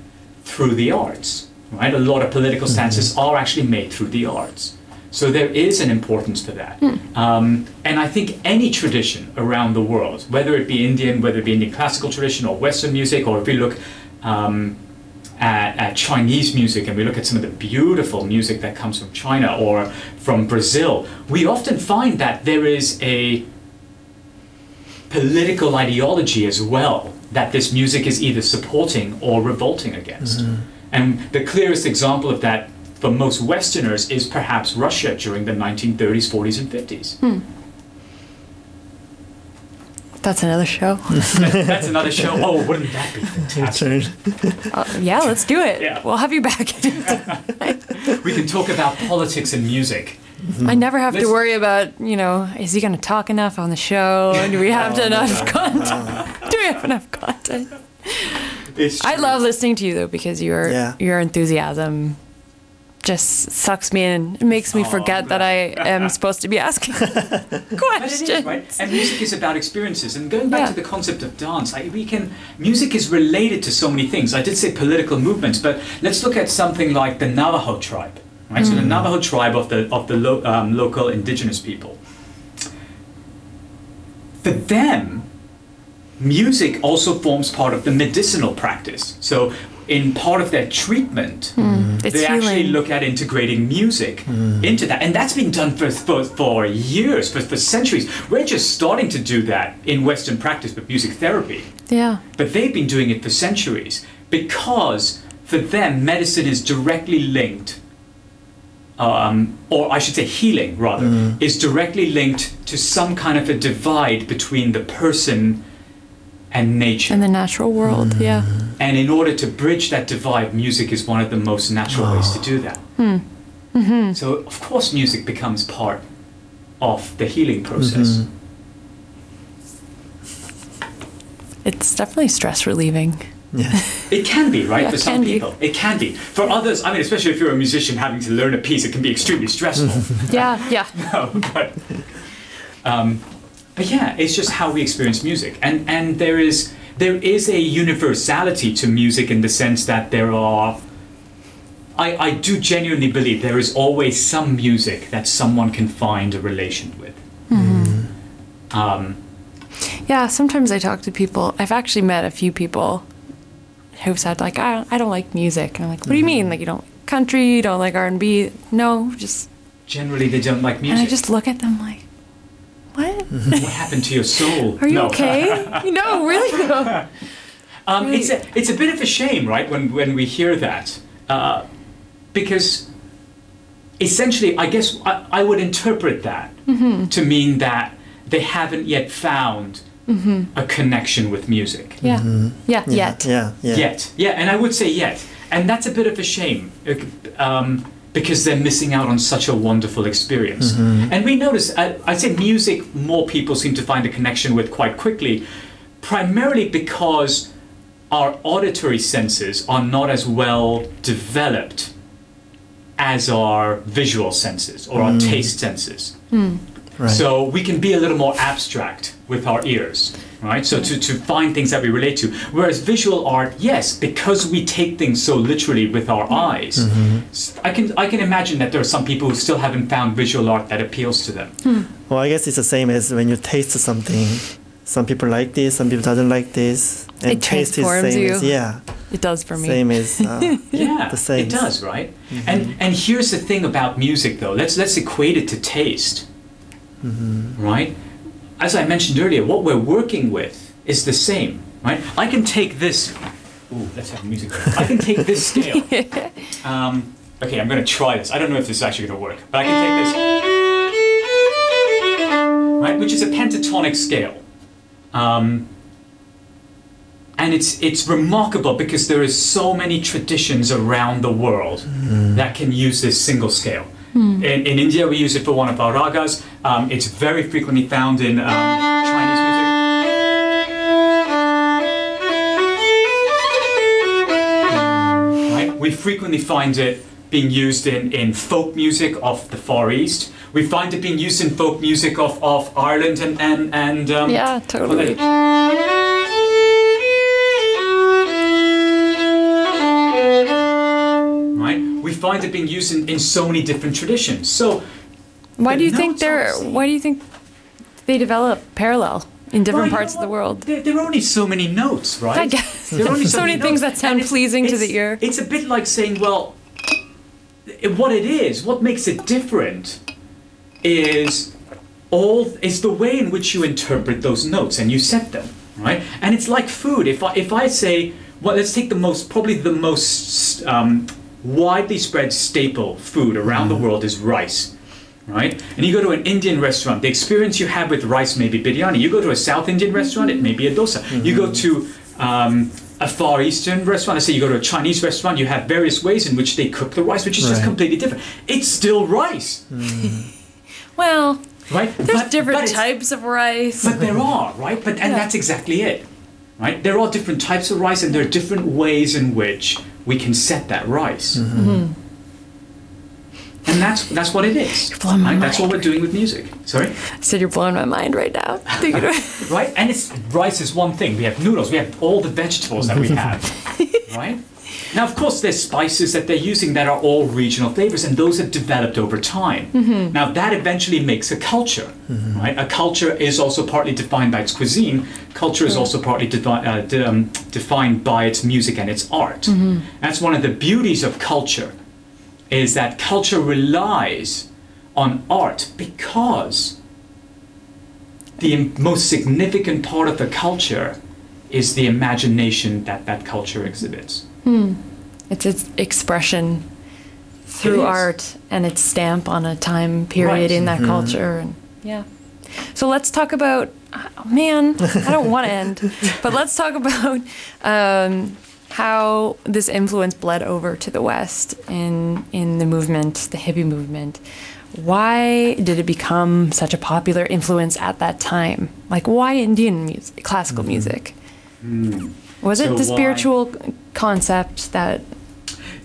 through the arts, right? A lot of political mm-hmm. stances are actually made through the arts. So there is an importance to that. Um, and I think any tradition around the world, whether it be Indian, whether it be Indian classical tradition or Western music, or if we look um, at, at Chinese music and we look at some of the beautiful music that comes from China or from Brazil, we often find that there is a political ideology as well that this music is either supporting or revolting against. And the clearest example of that for most Westerners is perhaps Russia during the 1930s, 40s, and 50s. That's another show. That's another show. Oh, wouldn't that be fantastic? Uh, yeah, let's do it. Yeah. We'll have you back. We can talk about politics and music. I never have Let's- to worry about, you know, is he going to talk enough on the show? Do we have enough content? Do we have enough content? It's I love listening to you though because your Yeah. your enthusiasm just sucks me in. It makes me Aw, forget that I am supposed to be asking But it is, questions. right? And music is about experiences. And going back Yeah. to the concept of dance, we can music is related to so many things. I did say political movements, but let's look at something like the Navajo tribe, right? So the Navajo tribe of the of the lo, um, local indigenous people. For them, music also forms part of the medicinal practice. So in part of their treatment, hmm. It's they actually healing. look at integrating music hmm. into that. And that's been done for, for, for years, for, for centuries. We're just starting to do that in Western practice with music therapy. Yeah. But they've been doing it for centuries because for them, medicine is directly linked, um, or I should say, healing rather, hmm. is directly linked to some kind of a divide between the person and nature. and the natural world, yeah. And in order to bridge that divide, music is one of the most natural ways to do that. mm-hmm So, of course, music becomes part of the healing process. It's definitely stress relieving. Yeah. It can be, right, Yeah, for some can be. people. It can be. For others, I mean, especially if you're a musician having to learn a piece, it can be extremely stressful. Yeah, yeah. No, but, um, but yeah, it's just how we experience music, and and there is there is a universality to music in the sense that there are. I, I do genuinely believe there is always some music that someone can find a relation with. Um, Yeah, sometimes I talk to people. I've actually met a few people who've said like, I don't, I don't like music, and I'm like, what do you mean? Like you don't like country, you don't like R and B? No, just generally, they don't like music. and music. I just look at them like, what? what happened to your soul? Are you No. okay? no, really? No. Um, it's a it's a bit of a shame, right, when when we hear that, uh, because essentially, I guess I, I would interpret that to mean that they haven't yet found a connection with music Yeah, yeah, Yeah. yet. Yeah. Yeah. yet. Yeah, and I would say yet, and that's a bit of a shame. Um, because they're missing out on such a wonderful experience. Mm-hmm. And we notice, I, I'd say music, more people seem to find a connection with quite quickly, primarily because our auditory senses are not as well developed as our visual senses or our mm. taste senses. Hmm. Right. So we can be a little more abstract with our ears, right? So to, to find things that we relate to. Whereas visual art, yes, because we take things so literally with our mm-hmm. eyes, s- I can I can imagine that there are some people who still haven't found visual art that appeals to them. Hmm. Well, I guess it's the same as when you taste something. Some people like this, some people doesn't like this. And It taste is transforms same you. As, yeah, It does for me. same as uh, Yeah, The same. it does, right? Mm-hmm. And and here's the thing about music, though. Let's let's equate it to taste, right? As I mentioned earlier, what we're working with is the same, right? I can take this. Ooh, let's have music. I can take this scale. Um, okay, I'm going to try this. I don't know if this is actually going to work, but I can take this, right? Which is a pentatonic scale. Um, and it's it's remarkable because there is so many traditions around the world that can use this single scale. In, in India, we use it for one of our ragas. Um, it's very frequently found in um, Chinese music. Right? We frequently find it being used in, in folk music of the Far East. We find it being used in folk music of, of Ireland and and and um, Yeah, totally. right. We find it being used in, in so many different traditions. So Why do you think they're? the. Why do you think they develop parallel in different Well, you parts know of the world? There, there are only so many notes, right? I guess. There are only So many things notes. that sound it's- pleasing to the ear. It's a bit like saying, well, what it is, what makes it different, is all is the way in which you interpret those notes and you set them, right? And it's like food. If I if I say, well, let's take the most probably the most um, widely spread staple food around the mm-hmm. world is rice. Right? And you go to an Indian restaurant, the experience you have with rice may be biryani. You go to a South Indian restaurant, it may be a dosa. You go mm-hmm. to um, a Far Eastern restaurant, let's say you go to a Chinese restaurant, you have various ways in which they cook the rice, which is just completely different. It's still rice, mm. Well, right? there's But- different but types of rice. But there are, right? But and Yeah. that's exactly it. Right? There are different types of rice and there are different ways in which we can set that rice. Mm-hmm. And that's that's what it is. You're blowing my Right? That's what we're doing with music. Sorry? I said you're blowing my mind right now. Right? And it's rice is one thing. We have noodles, we have all the vegetables that we have. right? Now of course there's spices that they're using that are all regional flavors and those have developed over time. Now that eventually makes a culture. Right? A culture is also partly defined by its cuisine. Culture is also partly uh, de- um, defined by its music and its art. That's one of the beauties of culture is that culture relies on art because the most significant part of the culture is the imagination that that culture exhibits. Hmm. it's its expression through is. art and its stamp on a time period Right. in that mm-hmm. culture. And yeah. So let's talk about. Oh, man, I don't want to end, but let's talk about um, how this influence bled over to the West in in the movement, the hippie movement. Why did it become such a popular influence at that time? Like, why Indian music, classical mm-hmm. music? Mm. Was it So the why- spiritual concept that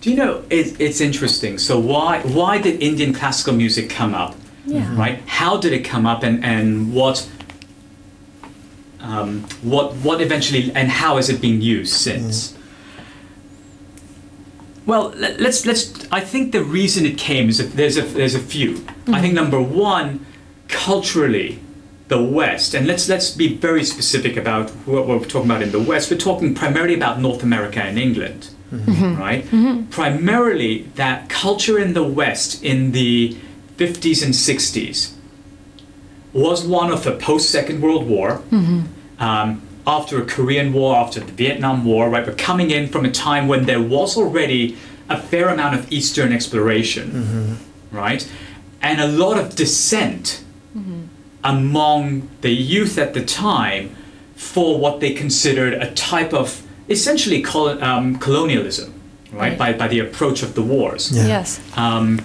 Do you know? It, it's interesting. So why why did Indian classical music come up? Yeah. Right? How did it come up, and and what? Um, what what eventually and how has it been used since? Well, let- let's let's. I think the reason it came is that there's a there's a few. I think number one, culturally, the West, and let's let's be very specific about what we're talking about in the West. We're talking primarily about North America and England, mm-hmm. right? Mm-hmm. Mm-hmm. Primarily, that culture in the West in the 50s and 60s was one of the post Second World War. Um, after a Korean War, after the Vietnam War, right? We're coming in from a time when there was already a fair amount of Eastern exploration, right? And a lot of dissent among the youth at the time for what they considered a type of essentially col- um, colonialism, right? By, by the approach of the wars. Yeah. yes Um,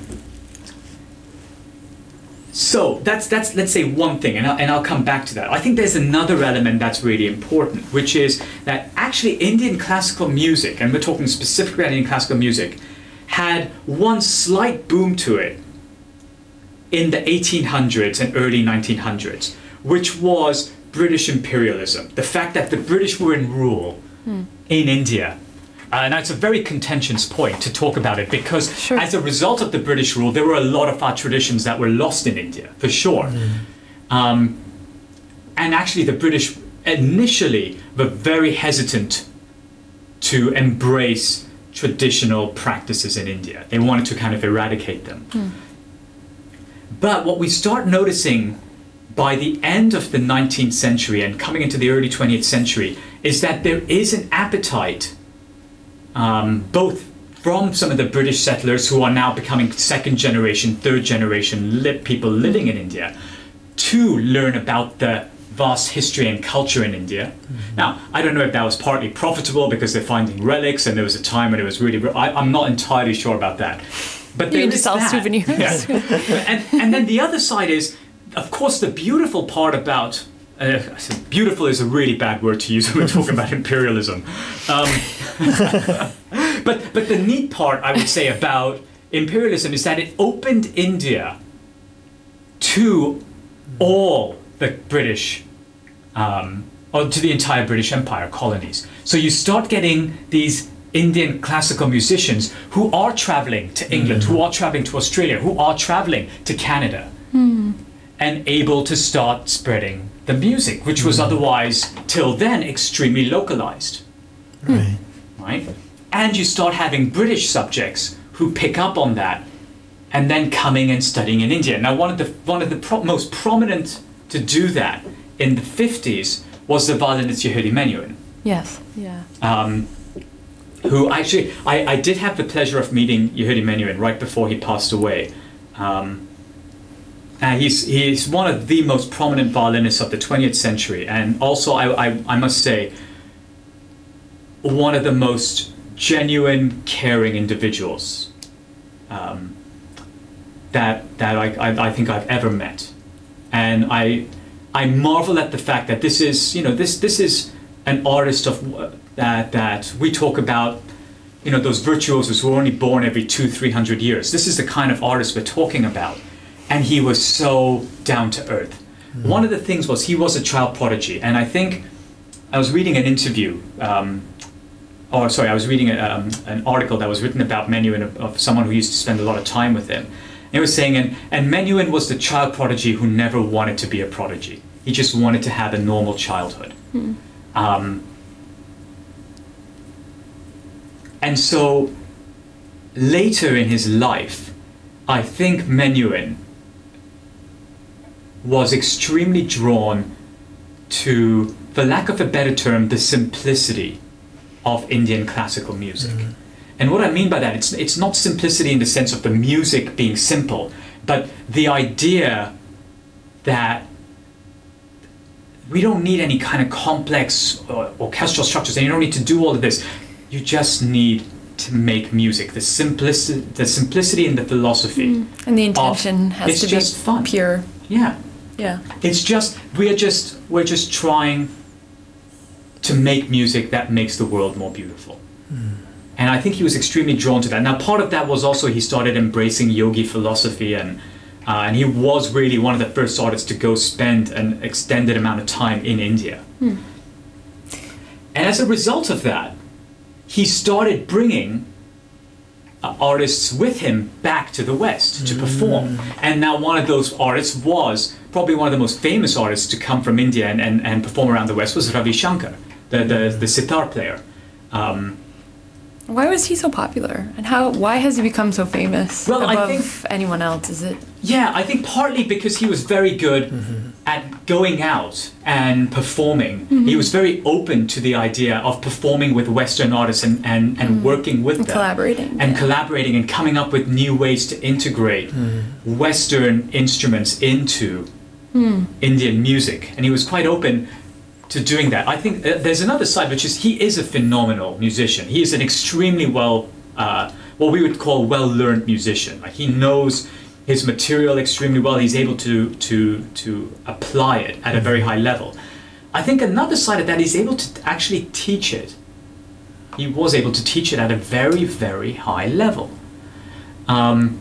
so that's that's let's say one thing, and I'll, and I'll come back to that. I think there's another element that's really important, which is that actually Indian classical music, and we're talking specifically about Indian classical music, had one slight boom to it in the 1800s and early 1900s, which was British imperialism. The fact that the British were in rule in India. Uh, and it's a very contentious point to talk about it because Sure. as a result of the British rule, there were a lot of our traditions that were lost in India, for sure. Um, and actually, the British initially were very hesitant to embrace traditional practices in India. They wanted to kind of eradicate them. But what we start noticing by the end of the 19th century and coming into the early 20th century is that there is an appetite, um, both from some of the British settlers who are now becoming second generation, third generation li- people living in India, to learn about the vast history and culture in India. Now, I don't know if that was partly profitable because they're finding relics, and there was a time when it was really. I, I'm not entirely sure about that. But You is sell that. souvenirs. Yeah. and and then the other side is, of course, the beautiful part about. Uh, I said beautiful is a really bad word to use when we're talking about imperialism. Um, but but the neat part I would say about imperialism is that it opened India to all the British, um, or to the entire British Empire colonies. So you start getting these Indian classical musicians who are traveling to England, who mm. are traveling to Australia, who are traveling to Canada, hmm. and able to start spreading the music, which was hmm. otherwise, till then, extremely localized hmm. Right. right? And you start having British subjects who pick up on that, and then coming and studying in India. Now, one of the one of the pro- most prominent to do that in the fifties was the violinist Yehudi Menuhin, Yes. Yeah. um, who actually I, I did have the pleasure of meeting Yehudi Menuhin right before he passed away. Um, and he's he's one of the most prominent violinists of the 20th century, and also I, I, I must say one of the most genuine, caring individuals um, that that I, I, I think I've ever met, and I I marvel at the fact that this is you know this this is an artist of that that we talk about you know those virtuosos who are only born every two three hundred years. This is the kind of artist we're talking about, and he was so down to earth. One of the things was he was a child prodigy, and I think I was reading an interview. Um, or sorry, I was reading a, um, an article that was written about Menuhin of, of someone who used to spend a lot of time with him. And it was saying, and, and Menuhin was the child prodigy who never wanted to be a prodigy. He just wanted to have a normal childhood. Um, and so later in his life, I think Menuhin was extremely drawn to, for lack of a better term, the simplicity of Indian classical music. And what I mean by that, it's, it's not simplicity in the sense of the music being simple, but the idea that we don't need any kind of complex uh, orchestral structures, and you don't need to do all of this. You just need to make music. The simplicity, the simplicity and the philosophy. And the intention has it's to just be fun. pure. Yeah, Yeah. it's just we're just we're just trying to make music that makes the world more beautiful. And I think he was extremely drawn to that. Now, part of that was also he started embracing yogi philosophy, and uh, and he was really one of the first artists to go spend an extended amount of time in India. And as a result of that, he started bringing uh, artists with him back to the West to perform. And now one of those artists was probably one of the most famous artists to come from India and, and, and perform around the West was Ravi Shankar, the, the, the sitar player. Um, Why was he so popular? And how? Why has he become so famous Well, I above think- anyone else? Is it? yeah, I think partly because he was very good mm-hmm. at going out and performing. Mm-hmm. He was very open to the idea of performing with Western artists and, and, and mm-hmm. working with And them. collaborating, And yeah. collaborating and coming up with new ways to integrate Western instruments into hmm. Indian music. And he was quite open to doing that. I think uh, there's another side, which is he is a phenomenal musician. He is an extremely well, uh, what we would call well-learned musician. Like he knows his material extremely well. He's able to to to apply it at a very high level. I think another side of that, he's able to actually teach it. He was able to teach it at a very very high level. Um,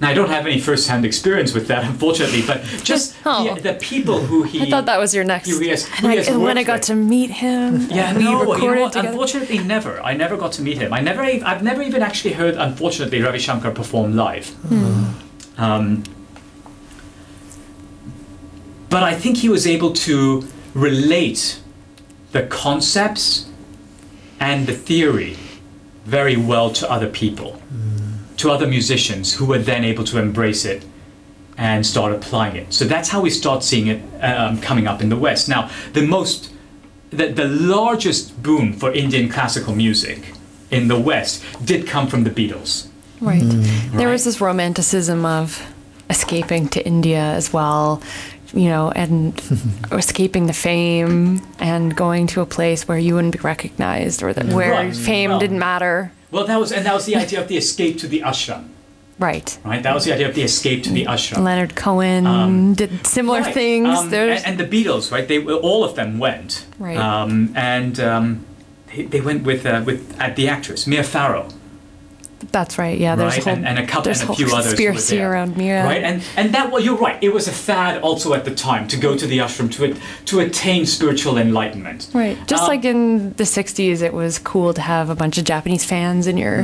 now I don't have any first-hand experience with that, unfortunately, but just Oh. the, the people who he I thought that was your next. He has- and I, and when I got with. to meet him, Yeah, and we no, you know what? Unfortunately, never. I never got to meet him. I never. I've never even actually heard. Unfortunately, Ravi Shankar perform live. Um, but I think he was able to relate the concepts and the theory very well to other people, to other musicians who were then able to embrace it and start applying it. So that's how we start seeing it um, coming up in the West. Now, the most, the, the largest boom for Indian classical music in the West did come from the Beatles. Right. There Right. was this romanticism of escaping to India as well, you know, and escaping the fame and going to a place where you wouldn't be recognized or that where Right. fame Well- didn't matter. Well, that was, and that was the idea of the escape to the ashram, Right. right? That was the idea of the escape to the ashram. Leonard Cohen Um, did similar Right. things. Um, and, and the Beatles, right? They all of them went, Right. Um, and um, they, they went with uh, with uh, the actress Mia Farrow. That's right. Yeah, there's right? whole, and, and a couple there's and a whole few others conspiracy there, around Mira. right? And and that well, you're right. It was a fad also at the time to go to the ashram to to attain spiritual enlightenment. Right. Just Um, like in the 60s, it was cool to have a bunch of Japanese fans in your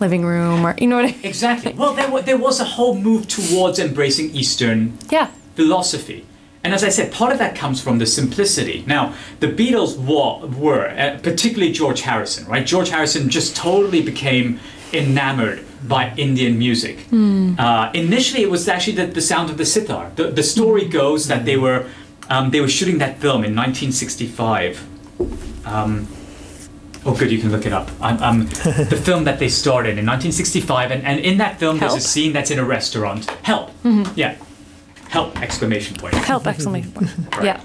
living room or, you know what I mean? Exactly. Well, there, there was a whole move towards embracing Eastern Yeah. philosophy. And as I said, part of that comes from the simplicity. Now, the Beatles wa- were, uh, particularly George Harrison, right? George Harrison just totally became enamored by Indian music. Uh, initially, it was actually the, the sound of the sitar. The, the story goes that they were um, they were shooting that film in 1965. Um, Oh, good, you can look it up. Um, um, the film that they starred in in 1965, and, and in that film, Help. there's a scene that's in a restaurant. Help! Yeah. Help! Exclamation point. Help! Exclamation point. Yeah.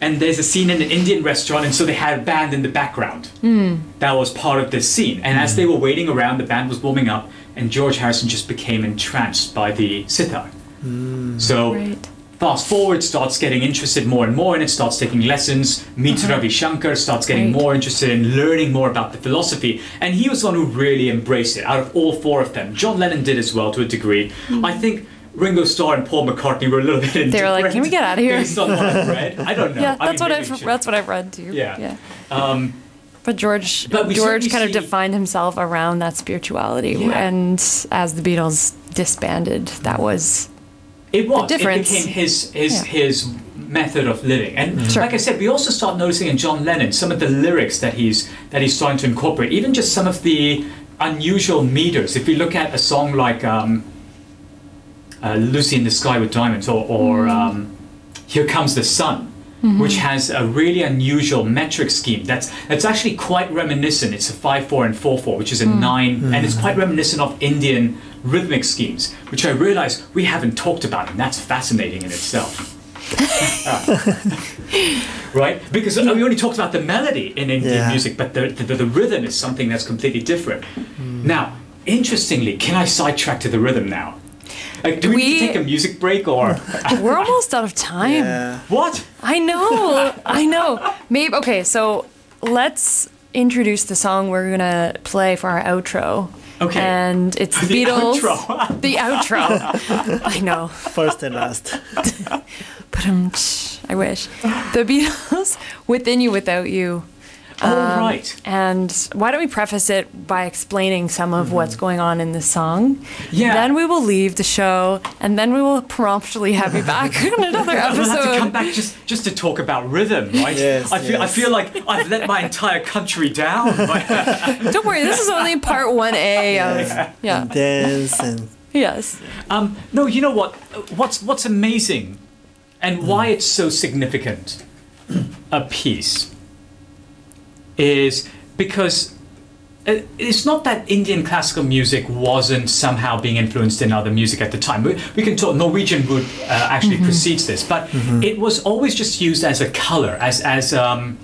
And there's a scene in an Indian restaurant, and so they had a band in the background. Hmm. That was part of this scene. And as they hmm. were waiting around, the band was warming up, and George Harrison just became entranced by the sitar. Hmm. So Right. fast forward, starts getting interested more and more, and it starts taking lessons. Meets uh-huh. Ravi Shankar, starts getting Right. more interested in learning more about the philosophy, and he was the one who really embraced it. Out of all four of them, John Lennon did as well to a degree. I think. Ringo Starr and Paul McCartney were a little bit indifferent. They were like, "Can we get out of here?" Based on what I've read, I don't know. Yeah, I that's mean, what I've that's what I've read too. Yeah. Yeah. Um, But George But George kind of defined himself around that spirituality Yeah. and as the Beatles disbanded, that was It was. difference. It became his his Yeah. his method of living. And Sure. like I said, we also start noticing in John Lennon some of the lyrics that he's that he's starting to incorporate. Even just some of the unusual meters. If you look at a song like um, uh, "Lucy in the Sky with Diamonds" or, or mm. um, "Here Comes the Sun." Mm-hmm. Which has a really unusual metric scheme. That's that's actually quite reminiscent. It's a five four and four four, which is a mm. nine, and it's mm-hmm. quite reminiscent of Indian rhythmic schemes, which I realize we haven't talked about, and that's fascinating in itself. right? Because we only talked about the melody in Indian Yeah. music, but the, the, the rhythm is something that's completely different. Mm. Now, interestingly, can I sidetrack to the rhythm now? Like, do we, need to take a music break or we're almost out of time. Yeah. what? I know. I know. Maybe okay, so let's introduce the song we're gonna play for our outro. Okay. And it's the, The Beatles. outro. the outro. I know. First and last. But um, I wish. The Beatles, Within You, Without You. Oh, right. And why don't we preface it by explaining some of what's going on in the song? Mm-hmm. Yeah. Then we will leave the show, and then we will promptly have you back in another episode. We'll have to come back just, just to talk about rhythm, right? Yes, I feel I feel like I've let my entire country down. by- Don't worry, this is only part 1A of. Yeah. Dance and Yes. Um, no, you know what? What's what's amazing, and why it's so significant, a piece, is because uh, it's not that Indian classical music wasn't somehow being influenced in other music at the time. We, we can talk. Norwegian wood uh, actually precedes this, but it was always just used as a color, as as um,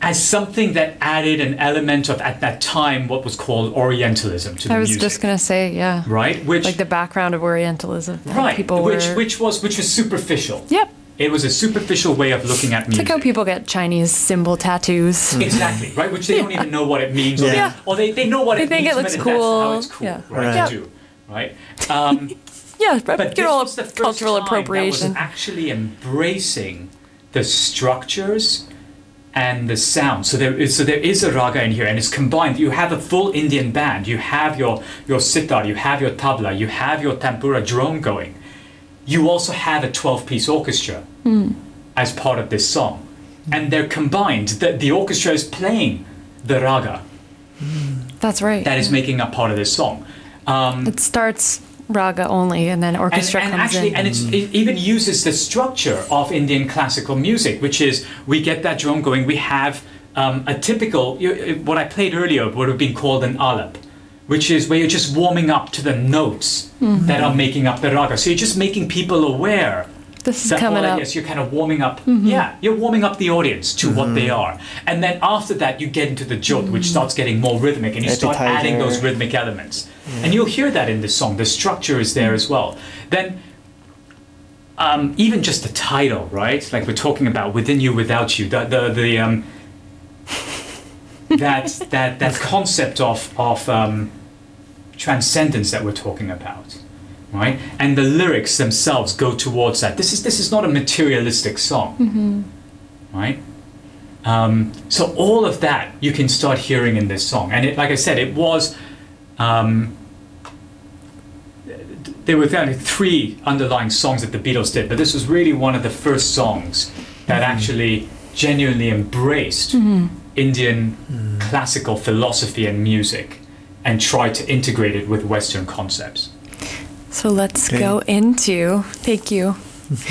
as something that added an element of at that time what was called Orientalism to the music. I was just going to say, yeah. right? Which Like the background of Orientalism. right, People which were. which was which was superficial. Yep. It was a superficial way of looking at It's music. like how people get Chinese symbol tattoos. Exactly, right? Which they don't even know what it means, or, Yeah. they, or they, they know what They it think means, it looks but that's how cool. it's cool, Yeah. right? Right. To do, right? Um, Yeah, but, but get all was the first cultural time appropriation. That was actually embracing the structures and the sound. So there is so there is a raga in here, and it's combined. You have a full Indian band. You have your your sitar. You have your tabla. You have your tanpura drone going. You also have a twelve piece orchestra as part of this song, and they're combined. The, the orchestra is playing the raga That's right. that is making up part of this song. Um, it starts raga only, and then orchestra and comes actually, in. and it's, it even uses the structure of Indian classical music, which is we get that drum going. We have um, a typical what I played earlier would have been called an alap, which is where you're just warming up to the notes Mm-hmm. that are making up the raga. So you're just making people aware. this is that coming all up. Mm-hmm. Yes, you're kind of warming up. Yeah, you're warming up the audience to what they are, and then after that, you get into the jor, Mm-hmm. which starts getting more rhythmic, and you start adding those rhythmic elements, and you'll hear that in this song. The structure is there as well. Then, um, even just the title, right? Like we're talking about "Within You, Without You." The the the um, that that that concept of of um, transcendence that we're talking about, right? And the lyrics themselves go towards that. This is this is not a materialistic song, right? Um, so all of that you can start hearing in this song, and it, like I said, it was. Um, there were only three underlying songs that the Beatles did, but this was really one of the first songs that actually genuinely embraced Indian classical philosophy and music and try to integrate it with Western concepts. So let's Okay. go into. Thank you.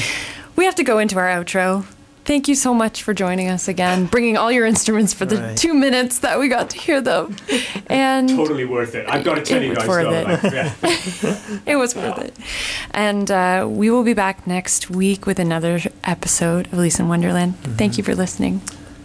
we have to go into our outro. Thank you so much for joining us again, bringing all your instruments for the Right. two minutes that we got to hear them. And Totally worth it. I've got to tell It you guys worth though. it. like, yeah. it was worth it. And uh, we will be back next week with another episode of Alice in Wonderland. Thank you for listening.